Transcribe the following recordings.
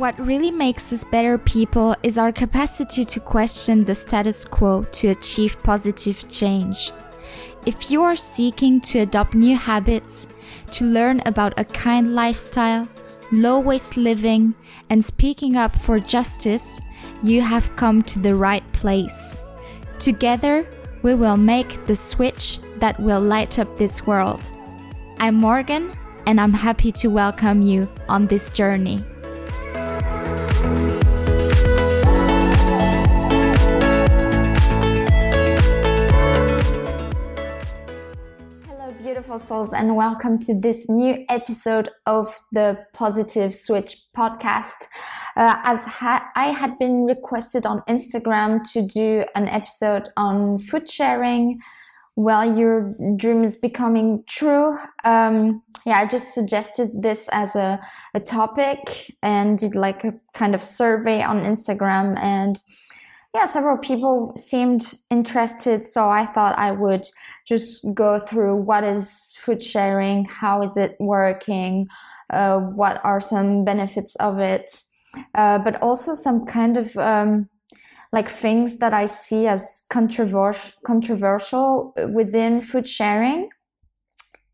What really makes us better people is our capacity to question the status quo to achieve positive change. If you are seeking to adopt new habits, to learn about a kind lifestyle, low waste living, and speaking up for justice, you have come to the right place. Together, we will make the switch that will light up this world. I'm Morgan, and I'm happy to welcome you on this journey. And welcome to this new episode of the Positive Switch podcast. Uh, as ha- I had been requested on Instagram to do an episode on food sharing while your dream is becoming true. Um, yeah, I just suggested this as a, a topic and did like a kind of survey on Instagram and yeah, several people seemed interested. So I thought I would just go through what is food sharing, how is it working, uh, what are some benefits of it, uh, but also some kind of um, like things that I see as controversial controversial within food sharing.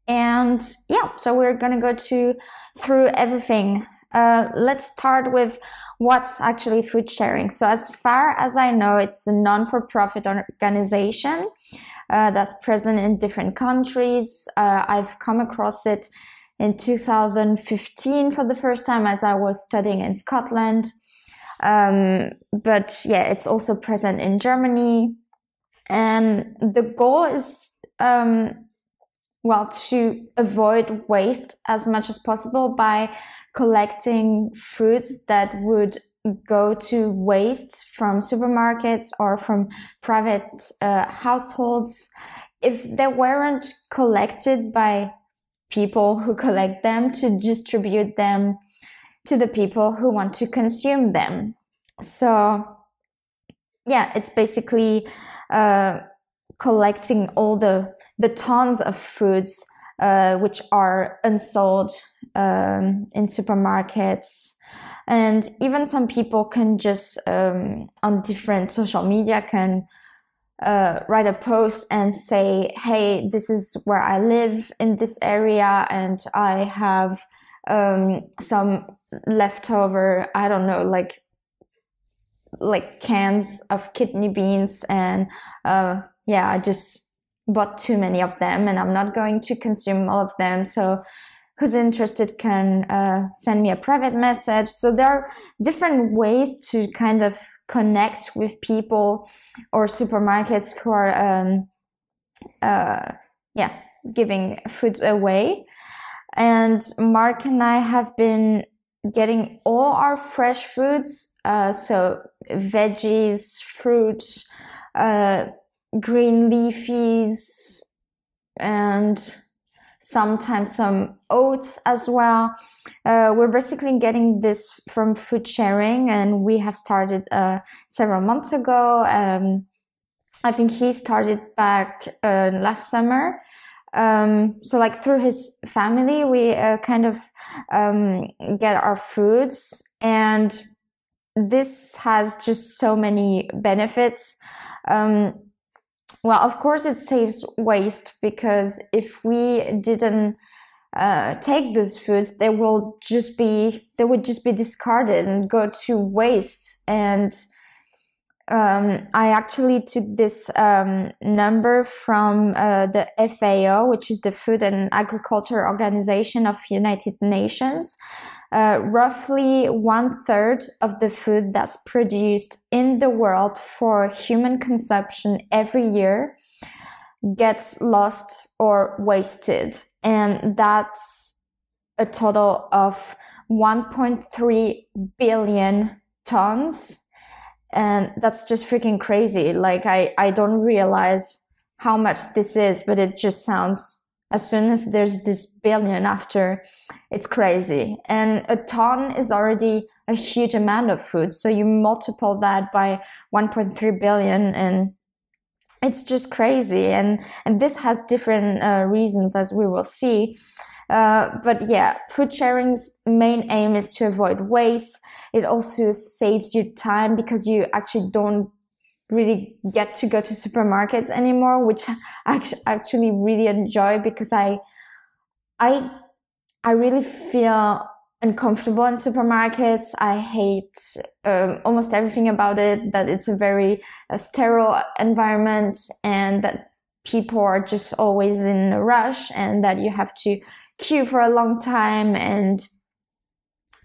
And yeah, so we're gonna go to through everything uh, let's start with what's actually food sharing. So, as far as I know, it's a non-for-profit organization uh, that's present in different countries. Uh, I've come across it in 2015 for the first time as I was studying in Scotland. Um, but yeah, it's also present in Germany, and the goal is um, well, to avoid waste as much as possible by collecting foods that would go to waste from supermarkets or from private uh, households. If they weren't collected by people who collect them to distribute them to the people who want to consume them. So, yeah, it's basically, uh, collecting all the the tons of foods uh, which are unsold um, in supermarkets. And even some people can just um, on different social media can uh, write a post and say hey this is where i live in this area and i have um, some leftover i don't know like like cans of kidney beans and uh, yeah, I just bought too many of them and I'm not going to consume all of them. So who's interested can uh, send me a private message. So there are different ways to kind of connect with people or supermarkets who are, um, uh, yeah, giving food away. And Mark and I have been getting all our fresh foods, uh, so veggies, fruits, uh, green leafies and sometimes some oats as well. Uh, we're basically getting this from food sharing and we have started uh, several months ago. Um, I think he started back uh, last summer. Um, so like through his family, we uh, kind of um, get our foods and this has just so many benefits. Um, well, of course, it saves waste because if we didn't uh, take these foods, they will just be they would just be discarded and go to waste. And um, I actually took this um, number from uh, the FAO, which is the Food and Agriculture Organization of United Nations. Uh, roughly one third of the food that's produced in the world for human consumption every year gets lost or wasted. And that's a total of 1.3 billion tons. And that's just freaking crazy. Like I, I don't realize how much this is, but it just sounds as soon as there's this billion after, it's crazy. And a ton is already a huge amount of food. So you multiply that by 1.3 billion and it's just crazy. And, and this has different uh, reasons as we will see. Uh, but yeah, food sharing's main aim is to avoid waste. It also saves you time because you actually don't really get to go to supermarkets anymore, which I actually really enjoy because I, I, I really feel uncomfortable in supermarkets. I hate um, almost everything about it. That it's a very uh, sterile environment, and that people are just always in a rush, and that you have to queue for a long time, and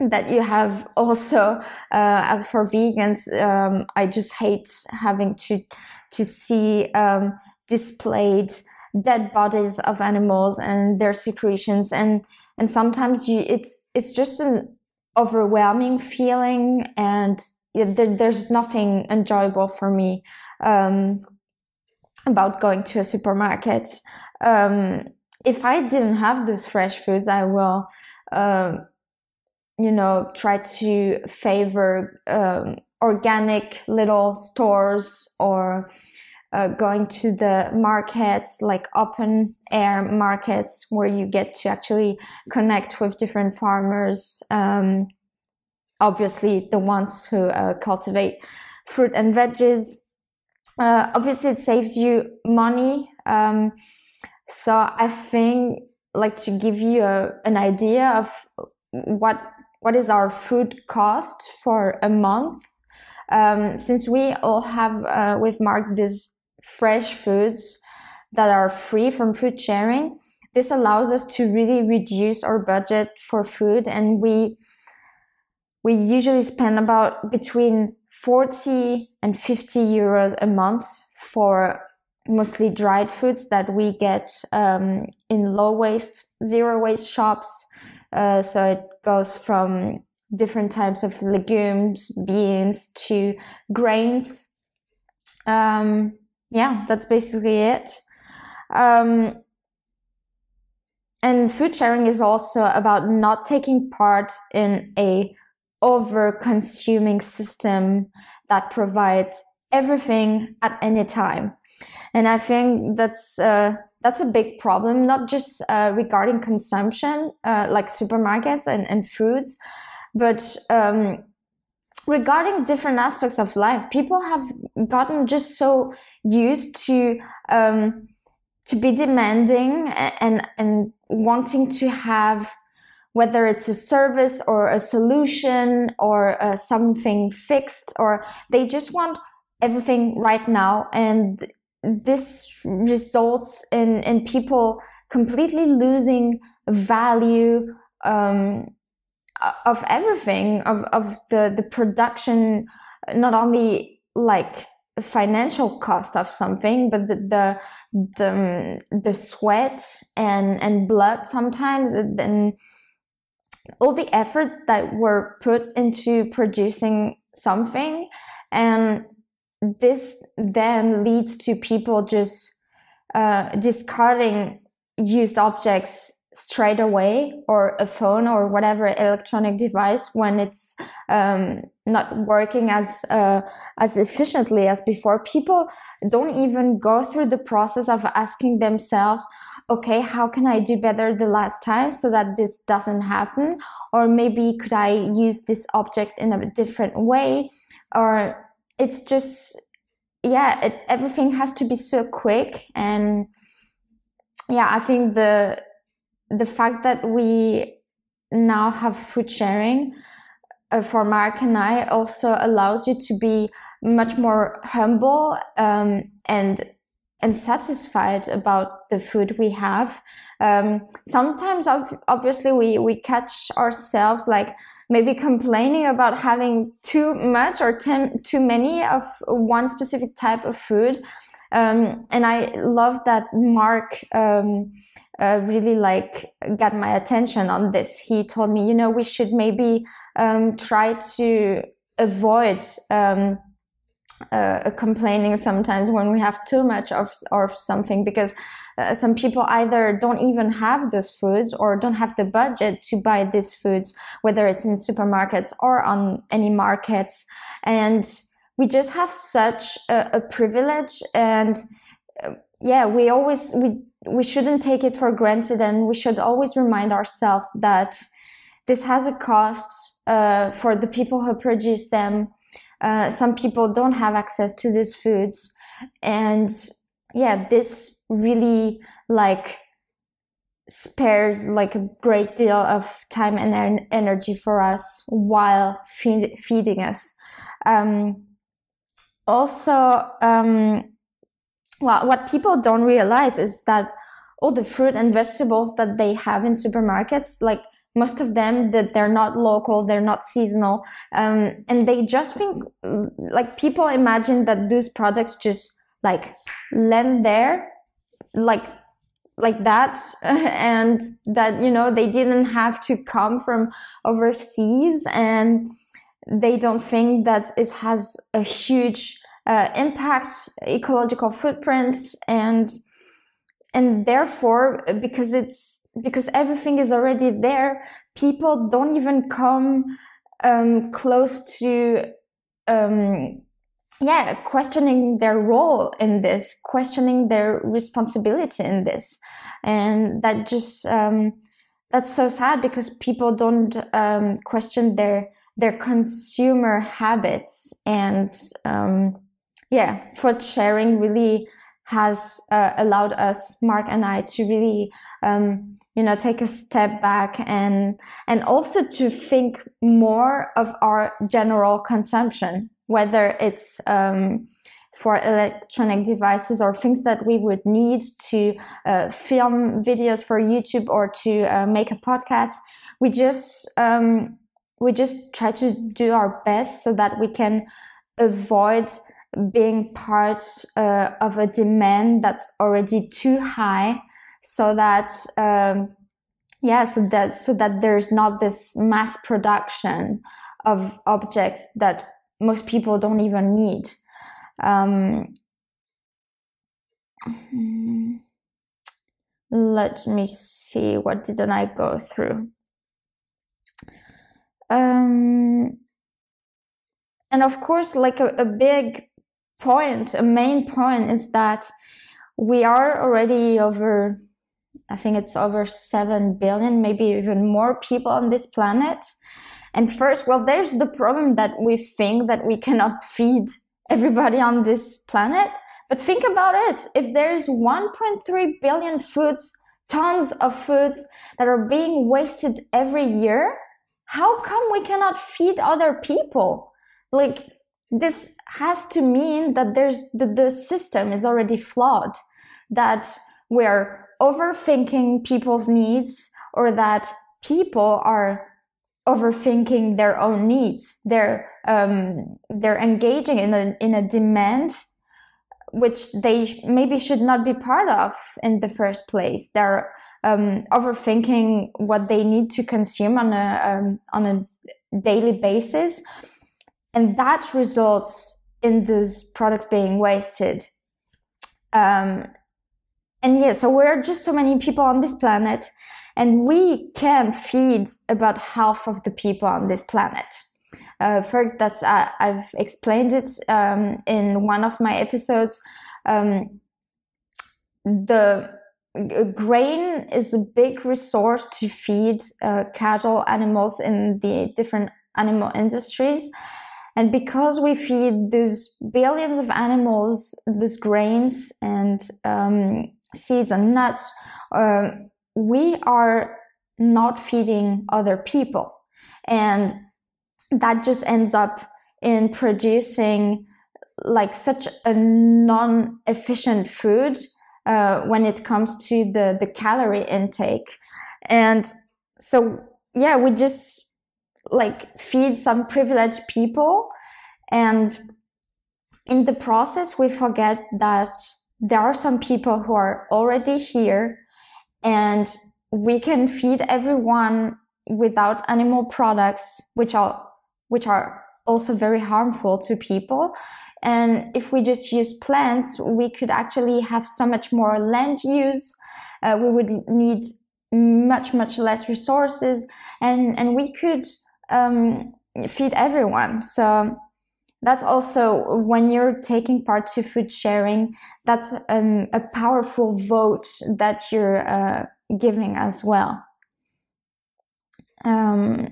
that you have also uh, as for vegans um, i just hate having to to see um, displayed dead bodies of animals and their secretions. And and sometimes you it's it's just an overwhelming feeling and there, there's nothing enjoyable for me um, about going to a supermarket. Um, if i didn't have these fresh foods i will uh, you know, try to favor um, organic little stores or uh, going to the markets, like open air markets, where you get to actually connect with different farmers. Um, obviously, the ones who uh, cultivate fruit and veggies. Uh, obviously, it saves you money. Um, so I think, like, to give you a, an idea of what what is our food cost for a month. Um, since we all have uh, we've marked these fresh foods that are free from food sharing, this allows us to really reduce our budget for food, and we we usually spend about between 40 and 50 euros a month for mostly dried foods that we get um, in low waste, zero waste shops. Uh, so it goes from different types of legumes, beans to grains. Um, yeah, that's basically it. Um, and food sharing is also about not taking part in a over consuming system that provides everything at any time. And I think that's, uh, that's a big problem, not just uh, regarding consumption, uh, like supermarkets and, and foods, but um, regarding different aspects of life. People have gotten just so used to um, to be demanding and and wanting to have whether it's a service or a solution or uh, something fixed or they just want everything right now and this results in, in people completely losing value um, of everything of, of the, the production not only like financial cost of something but the the the, the sweat and and blood sometimes and all the efforts that were put into producing something. And this then leads to people just uh, discarding used objects straight away or a phone or whatever electronic device when it's um, not working as uh, as efficiently as before. People don't even go through the process of asking themselves okay how can i do better the last time so that this doesn't happen? Or maybe could i use this object in a different way? Or it's just yeah it, everything has to be so quick. And yeah i think the the fact that we now have food sharing uh, for mark and i also allows you to be much more humble um, and and satisfied about the food we have. Um, sometimes obviously we we catch ourselves like maybe complaining about having too much or too many of one specific type of food. Um, and I love that Mark um, uh, really like got my attention on this. He told me, you know, we should maybe um, try to avoid um, uh, complaining sometimes when we have too much of, of something because uh, some people either don't even have those foods or don't have the budget to buy these foods, whether it's in supermarkets or on any markets. And we just have such a, a privilege and uh, yeah, we always, we, we shouldn't take it for granted and we should always remind ourselves that this has a cost, uh, for the people who produce them. Uh, some people don't have access to these foods. And yeah, this really like spares like a great deal of time and energy for us while feed, feeding us. Um, also, um, well, what people don't realize is that all the fruit and vegetables that they have in supermarkets, like most of them that they're not local, they're not seasonal. Um, and they just think like people imagine that those products just like land there, like, like that. and that, you know, they didn't have to come from overseas and they don't think that it has a huge uh, impact, ecological footprint and, and therefore, because it's, because everything is already there, people don't even come, um, close to, um, yeah, questioning their role in this, questioning their responsibility in this. And that just, um, that's so sad because people don't, um, question their, their consumer habits and, um, yeah, food sharing really has uh, allowed us, Mark and I, to really, um, you know, take a step back and and also to think more of our general consumption, whether it's um, for electronic devices or things that we would need to uh, film videos for YouTube or to uh, make a podcast. We just um, we just try to do our best so that we can avoid being part uh, of a demand that's already too high so that um, yeah so that so that there's not this mass production of objects that most people don't even need um, let me see what didn't i go through um, and of course like a, a big point, a main point is that we are already over, I think it's over 7 billion, maybe even more people on this planet. And first, well, there's the problem that we think that we cannot feed everybody on this planet. But think about it. If there's 1.3 billion foods, tons of foods that are being wasted every year, how come we cannot feed other people? Like, this has to mean that there's the, the system is already flawed, that we're overthinking people's needs or that people are overthinking their own needs. They're, um, they're engaging in a, in a demand which they maybe should not be part of in the first place. They're, um, overthinking what they need to consume on a, um, on a daily basis and that results in these products being wasted. Um, and yeah, so we're just so many people on this planet, and we can feed about half of the people on this planet. Uh, first, that's uh, I've explained it um, in one of my episodes. Um, the grain is a big resource to feed uh, cattle, animals in the different animal industries. And because we feed these billions of animals these grains and um, seeds and nuts, uh, we are not feeding other people. And that just ends up in producing like such a non-efficient food uh, when it comes to the, the calorie intake. And so, yeah, we just like feed some privileged people. And in the process, we forget that there are some people who are already here and we can feed everyone without animal products, which are, which are also very harmful to people. And if we just use plants, we could actually have so much more land use. Uh, we would need much, much less resources and, and we could um, feed everyone. So that's also when you're taking part to food sharing that's um, a powerful vote that you're uh, giving as well um,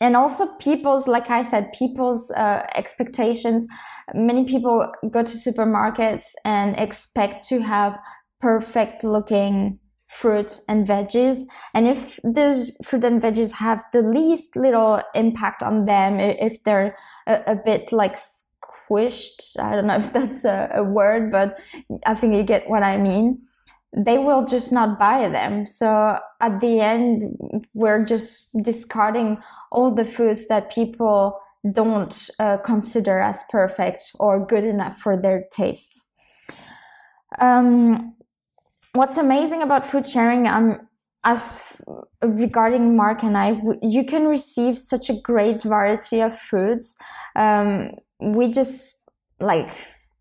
and also people's like i said people's uh, expectations many people go to supermarkets and expect to have perfect looking fruit and veggies. And if those fruit and veggies have the least little impact on them, if they're a, a bit like squished, I don't know if that's a, a word, but I think you get what I mean. They will just not buy them. So at the end, we're just discarding all the foods that people don't uh, consider as perfect or good enough for their taste. Um, what's amazing about food sharing, um, as regarding Mark and I, you can receive such a great variety of foods. Um, we just like,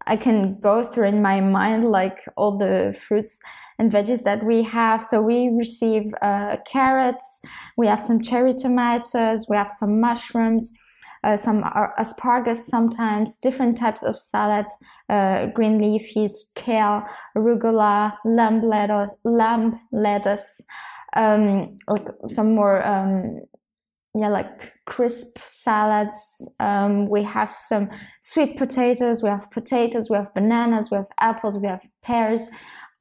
I can go through in my mind like all the fruits and veggies that we have. So we receive uh, carrots, we have some cherry tomatoes, we have some mushrooms, uh, some asparagus sometimes, different types of salad, uh, green leafies, kale, arugula, lamb lettuce, lamb lettuce, um, like some more, um, yeah, like crisp salads. Um, we have some sweet potatoes. We have potatoes. We have bananas. We have apples. We have pears,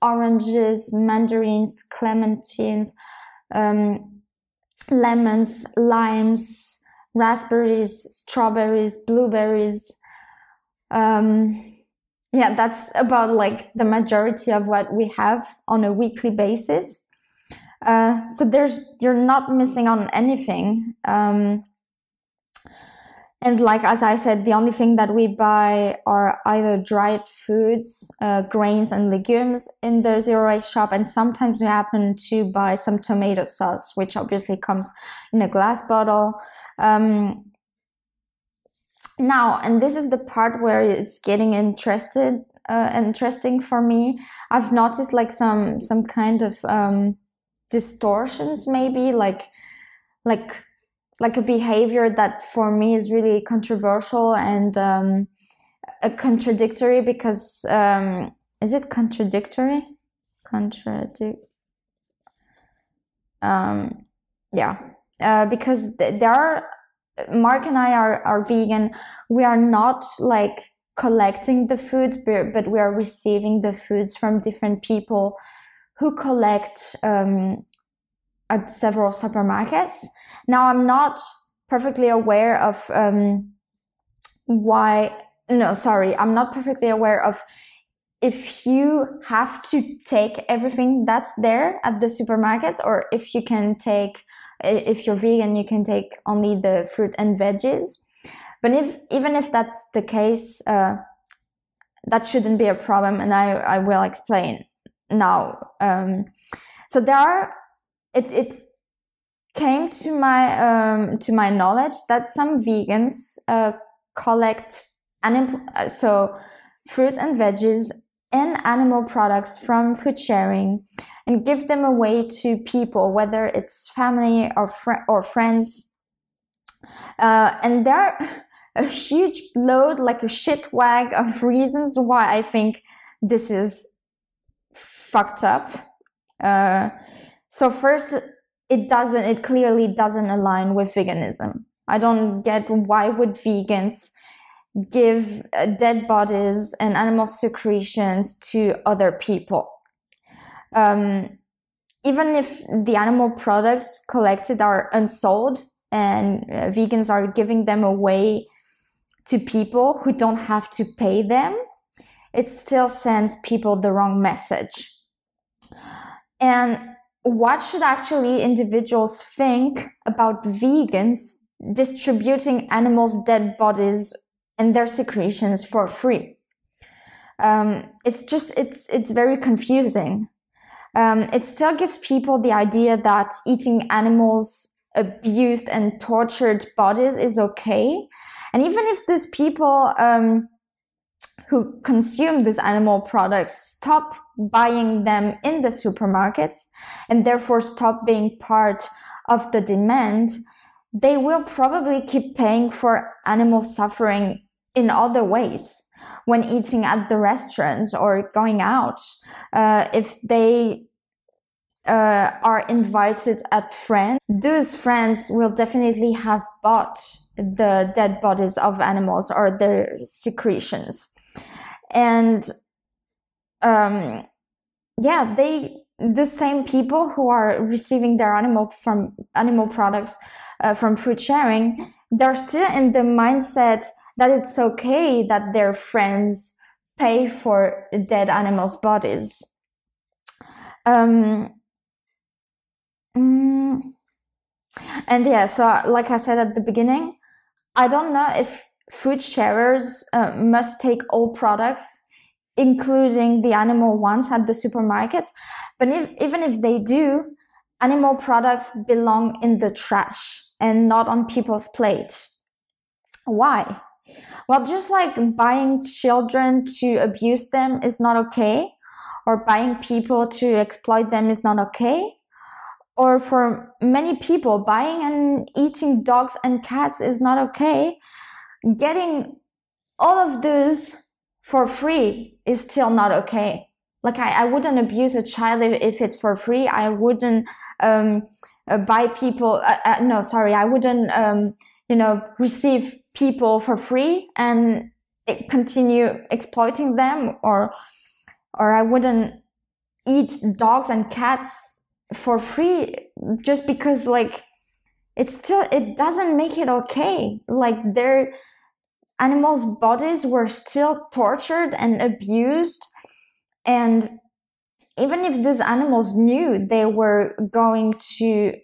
oranges, mandarins, clementines, um, lemons, limes, raspberries, strawberries, blueberries. Um, yeah, that's about like the majority of what we have on a weekly basis. Uh, so there's, you're not missing on anything. Um, and like, as I said, the only thing that we buy are either dried foods, uh, grains and legumes in the zero waste shop. And sometimes we happen to buy some tomato sauce, which obviously comes in a glass bottle. Um, now, and this is the part where it's getting interested, uh, interesting for me. I've noticed like some, some kind of, um, distortions maybe, like, like, like a behavior that for me is really controversial and, um, contradictory because, um, is it contradictory? Contradict, um, yeah, uh, because th- there are Mark and I are, are vegan. We are not like collecting the foods, but we are receiving the foods from different people who collect um, at several supermarkets. Now, I'm not perfectly aware of um, why. No, sorry, I'm not perfectly aware of if you have to take everything that's there at the supermarkets or if you can take if you're vegan, you can take only the fruit and veggies. But if, even if that's the case, uh, that shouldn't be a problem. And I, I will explain now. Um, so there are, it, it came to my, um, to my knowledge that some vegans, uh, collect uh, so fruit and veggies and animal products from food sharing and give them away to people, whether it's family or fr- or friends. Uh, and there are a huge load, like a shit wag of reasons why I think this is fucked up. Uh, so first, it doesn't, it clearly doesn't align with veganism. I don't get why would vegans give uh, dead bodies and animal secretions to other people. Um, even if the animal products collected are unsold and uh, vegans are giving them away to people who don't have to pay them, it still sends people the wrong message. And what should actually individuals think about vegans distributing animals' dead bodies and their secretions for free? Um, it's just, it's, it's very confusing um, it still gives people the idea that eating animals abused and tortured bodies is okay. And even if these people um, who consume these animal products stop buying them in the supermarkets and therefore stop being part of the demand, they will probably keep paying for animal suffering in other ways when eating at the restaurants or going out. Uh, if they uh, are invited at friends, those friends will definitely have bought the dead bodies of animals or their secretions. And, um, yeah, they, the same people who are receiving their animal from animal products uh, from food sharing, they're still in the mindset that it's okay that their friends pay for dead animals' bodies. Um, mm, and yeah, so like I said at the beginning, I don't know if food sharers uh, must take all products, including the animal ones at the supermarkets. But if, even if they do, animal products belong in the trash and not on people's plates. Why? Well, just like buying children to abuse them is not okay, or buying people to exploit them is not okay, or for many people, buying and eating dogs and cats is not okay. Getting all of those for free is still not okay. Like I, I wouldn't abuse a child if, it's for free. I wouldn't um, uh, buy people. Uh, uh, no, sorry, I wouldn't. Um, you know, receive people for free and continue exploiting them, or or I wouldn't eat dogs and cats for free just because like it's still it doesn't make it okay. Like their animals bodies were still tortured and abused. And even if these animals knew they were going to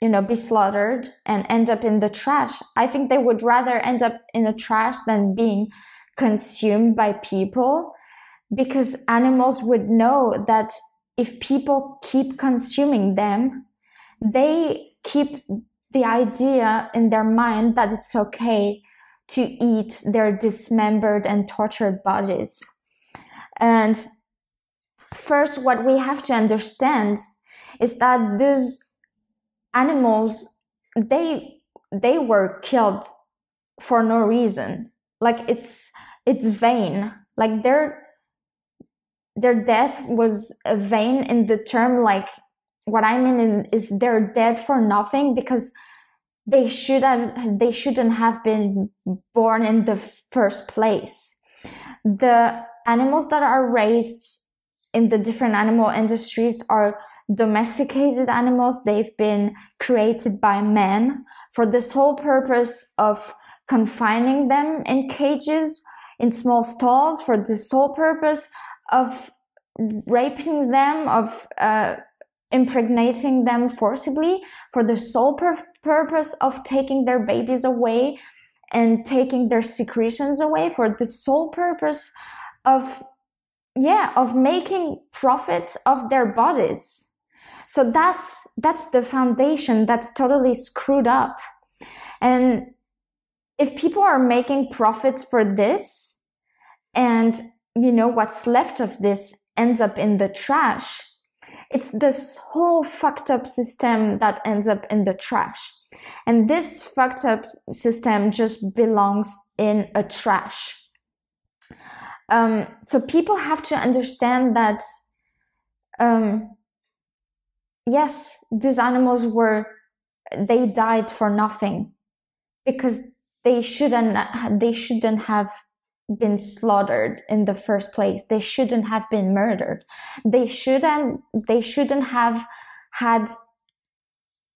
you know be slaughtered and end up in the trash i think they would rather end up in the trash than being consumed by people because animals would know that if people keep consuming them, they keep the idea in their mind that it's okay to eat their dismembered and tortured bodies. And first, what we have to understand is that those animals, they, they were killed for no reason. Like it's, it's vain. Like they're their death was vain in the term like what i mean is they're dead for nothing because they should have they shouldn't have been born in the first place. The animals that are raised in the different animal industries are domesticated animals. They've been created by men for the sole purpose of confining them in cages in small stalls for the sole purpose of raping them, of uh, impregnating them forcibly for the sole pur- purpose of taking their babies away and taking their secretions away for the sole purpose of yeah of making profit of their bodies. So that's that's the foundation that's totally screwed up. And if people are making profits for this and you know, what's left of this ends up in the trash. It's this whole fucked up system that ends up in the trash. And this fucked up system just belongs in a trash. Um, so people have to understand that, um, yes, these animals were, they died for nothing because they shouldn't, they shouldn't have been slaughtered in the first place. They shouldn't have been murdered. They shouldn't, they shouldn't have had,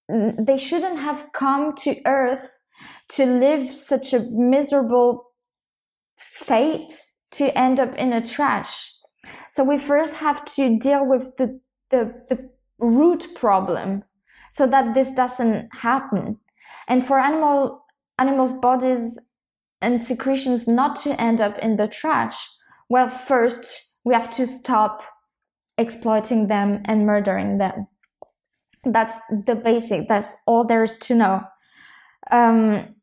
they shouldn't have come to earth to live such a miserable fate to end up in a trash. So we first have to deal with the, the, the root problem so that this doesn't happen. And for animal, animals' bodies and secretions not to end up in the trash? Well, first, we have to stop exploiting them and murdering them. That's the basic. That's all there is to know. Um,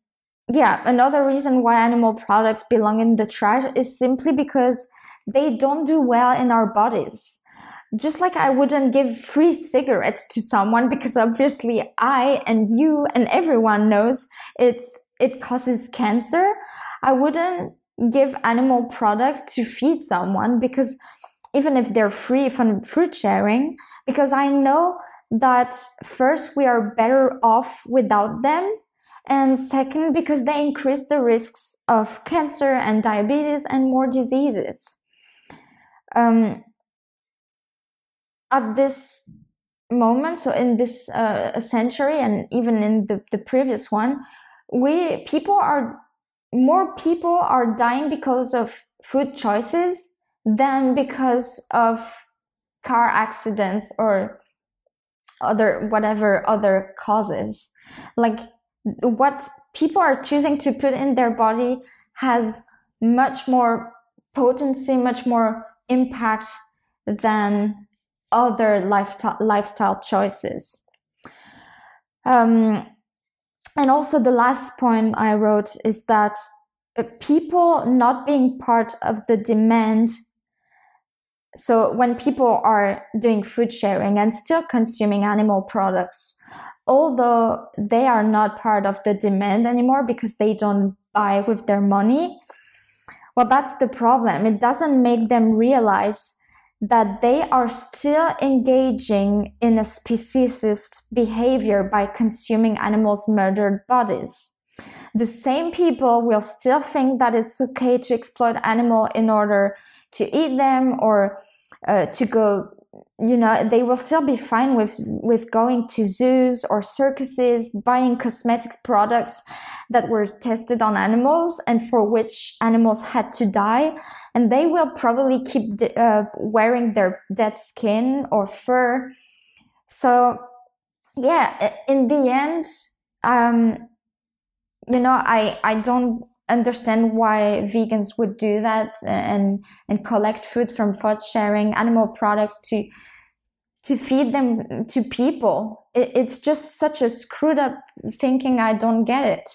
yeah, another reason why animal products belong in the trash is simply because they don't do well in our bodies. Just like I wouldn't give free cigarettes to someone because obviously I and you and everyone knows it's, it causes cancer. I wouldn't give animal products to feed someone because even if they're free from fruit sharing, because I know that first we are better off without them. And second, because they increase the risks of cancer and diabetes and more diseases. Um, at this moment, so in this uh, century and even in the, the previous one, we people are more people are dying because of food choices than because of car accidents or other whatever other causes. Like what people are choosing to put in their body has much more potency, much more impact than other lifestyle, choices. Um, and also the last point I wrote is that uh, people not being part of the demand. So when people are doing food sharing and still consuming animal products, although they are not part of the demand anymore because they don't buy with their money, well, that's the problem. It doesn't make them realize that they are still engaging in a speciesist behavior by consuming animals' murdered bodies. The same people will still think that it's okay to exploit animal in order to eat them or uh, to go you know they will still be fine with with going to zoos or circuses buying cosmetic products that were tested on animals and for which animals had to die. And they will probably keep uh, wearing their dead skin or fur. So yeah in the end um you know i i don't understand why vegans would do that and and collect food from food sharing animal products to to feed them to people. It, it's just such a screwed up thinking. I don't get it.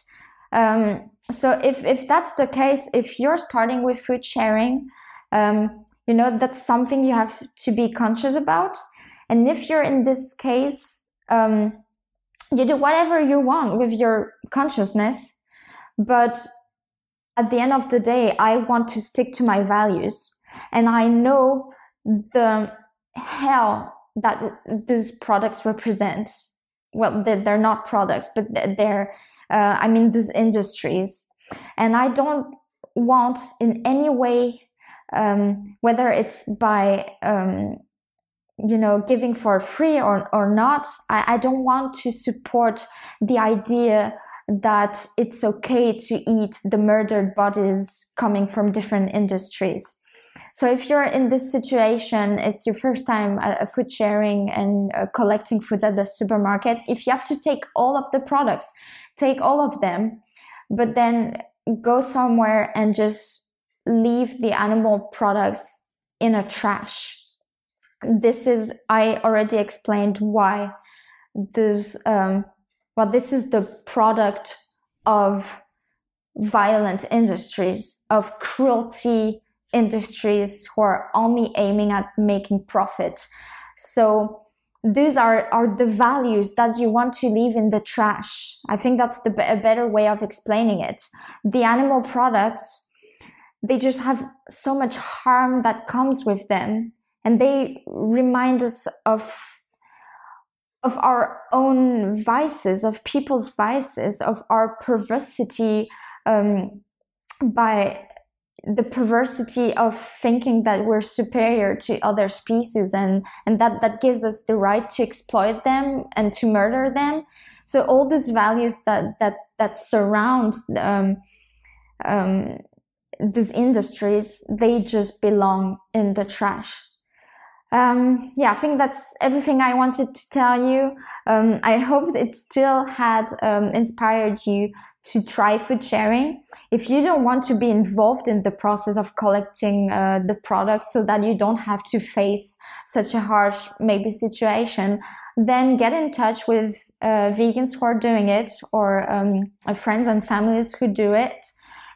Um, so if, if that's the case, if you're starting with food sharing, um, you know, that's something you have to be conscious about. And if you're in this case, um, you do whatever you want with your consciousness. But at the end of the day, I want to stick to my values. And I know the hell that these products represent well they're not products but they're uh, i mean these industries and i don't want in any way um, whether it's by um, you know giving for free or, or not I, I don't want to support the idea that it's okay to eat the murdered bodies coming from different industries so if you're in this situation, it's your first time uh, food sharing and uh, collecting food at the supermarket. If you have to take all of the products, take all of them, but then go somewhere and just leave the animal products in a trash. This is, I already explained why this, um, well, this is the product of violent industries, of cruelty, industries who are only aiming at making profit. So these are, are the values that you want to leave in the trash. I think that's the, a better way of explaining it. The animal products, they just have so much harm that comes with them and they remind us of of our own vices, of people's vices, of our perversity um, by the perversity of thinking that we're superior to other species and, and that, that gives us the right to exploit them and to murder them. So all these values that, that, that surround, um, um, these industries, they just belong in the trash. Um, yeah, I think that's everything I wanted to tell you. Um, I hope it still had um, inspired you to try food sharing. If you don't want to be involved in the process of collecting uh, the products so that you don't have to face such a harsh maybe situation, then get in touch with uh, vegans who are doing it or um, friends and families who do it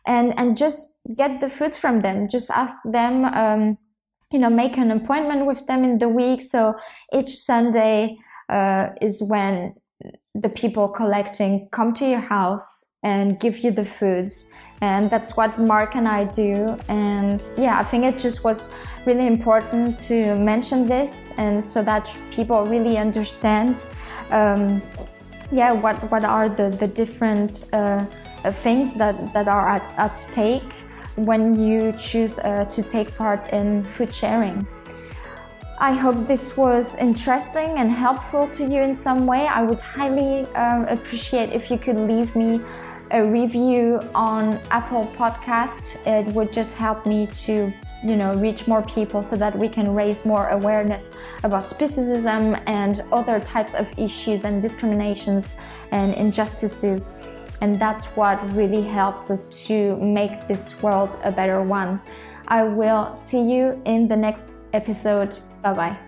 and, and just get the food from them. Just ask them, um, you know, make an appointment with them in the week. So each Sunday uh, is when the people collecting come to your house and give you the foods. And that's what Mark and I do. And yeah, I think it just was really important to mention this and so that people really understand um, yeah what what are the the different uh, things that that are at, at stake when you choose uh, to take part in food sharing. I hope this was interesting and helpful to you in some way. I would highly um, appreciate if you could leave me a review on Apple Podcast. It would just help me to you know reach more people so that we can raise more awareness about speciesism and other types of issues and discriminations and injustices and that's what really helps us to make this world a better one. I will see you in the next episode. Bye bye.